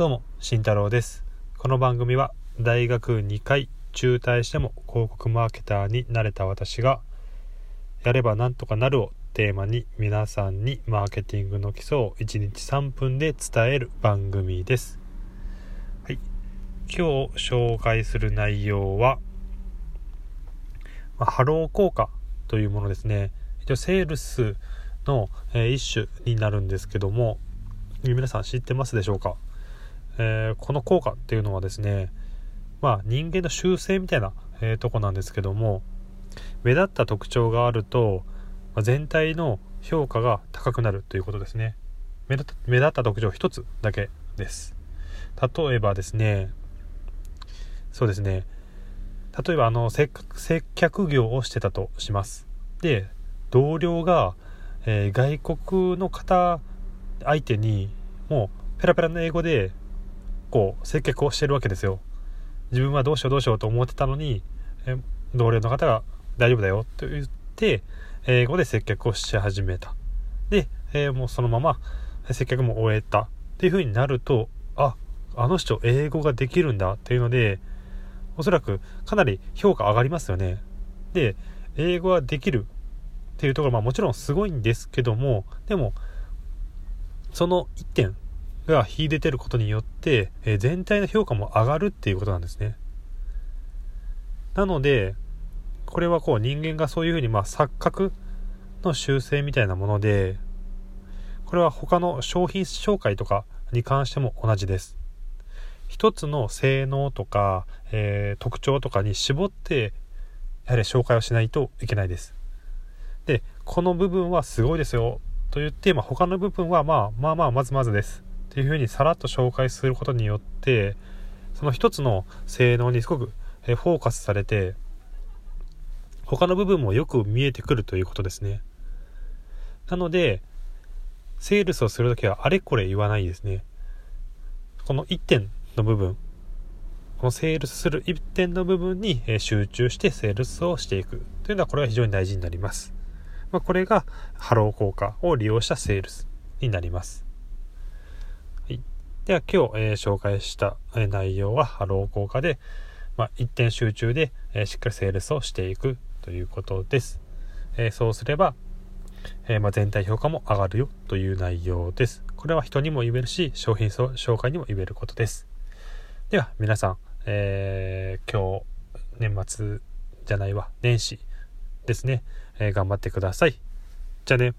どうも慎太郎です。この番組は大学2回中退しても広告マーケターになれた私がやればなんとかなるをテーマに皆さんにマーケティングの基礎を1日3分で伝える番組です。はい。今日紹介する内容は、まあ、ハロー効果というものですね。一応セールスの、えー、一種になるんですけども皆さん知ってますでしょうか、えー、この効果っていうのはですねまあ人間の習性みたいな、えー、とこなんですけども目立った特徴があると、まあ、全体の評価が高くなるということですね。目立った特徴1つだけです。例えばですねそうですね。例えばあの接客業をしてたとします。で同僚が、えー、外国の方相手にもうペラペラの英語でこう接客をしてるわけですよ。自分はどうしようどうしようと思ってたのに、え同僚の方が大丈夫だよと言って英語で接客をし始めた。で、えー、もうそのまま接客も終えたっていう風になるとああの人英語ができるんだっていうのでおそらくかなり評価上がりますよね。で英語はできるっていうところまあもちろんすごいんですけどもでもその1点が秀でてることによって、えー、全体の評価も上がるっていうことなんですね。なので、これはこう人間がそういうふうにまあ錯覚の修正みたいなもので、これは他の商品紹介とかに関しても同じです。一つの性能とか、えー、特徴とかに絞って、やはり紹介をしないといけないです。で、この部分はすごいですよと言って、まあ、他の部分はまあまあまあまずまずですっていうふうにさらっと紹介することによってその一つの性能にすごくフォーカスされて他の部分もよく見えてくるということですね。なのでセールスをするときはあれこれ言わないですね。この1点の部分。このセールスする1点の部分に集中してセールスをしていく。というのはこれは非常に大事になります。まあ、これがハロー効果を利用したセールスになります。では今日、えー、紹介した内容はハロー効果で、まあ、一点集中で、えー、しっかりセールスをしていくということです。え、そうすれば、えまあ、全体評価も上がるよという内容です。これは人にも言えるし、商品紹介にも言えることです。では皆さん、えー今日年末じゃないわ、年始ですね。えー、頑張ってください。じゃあね。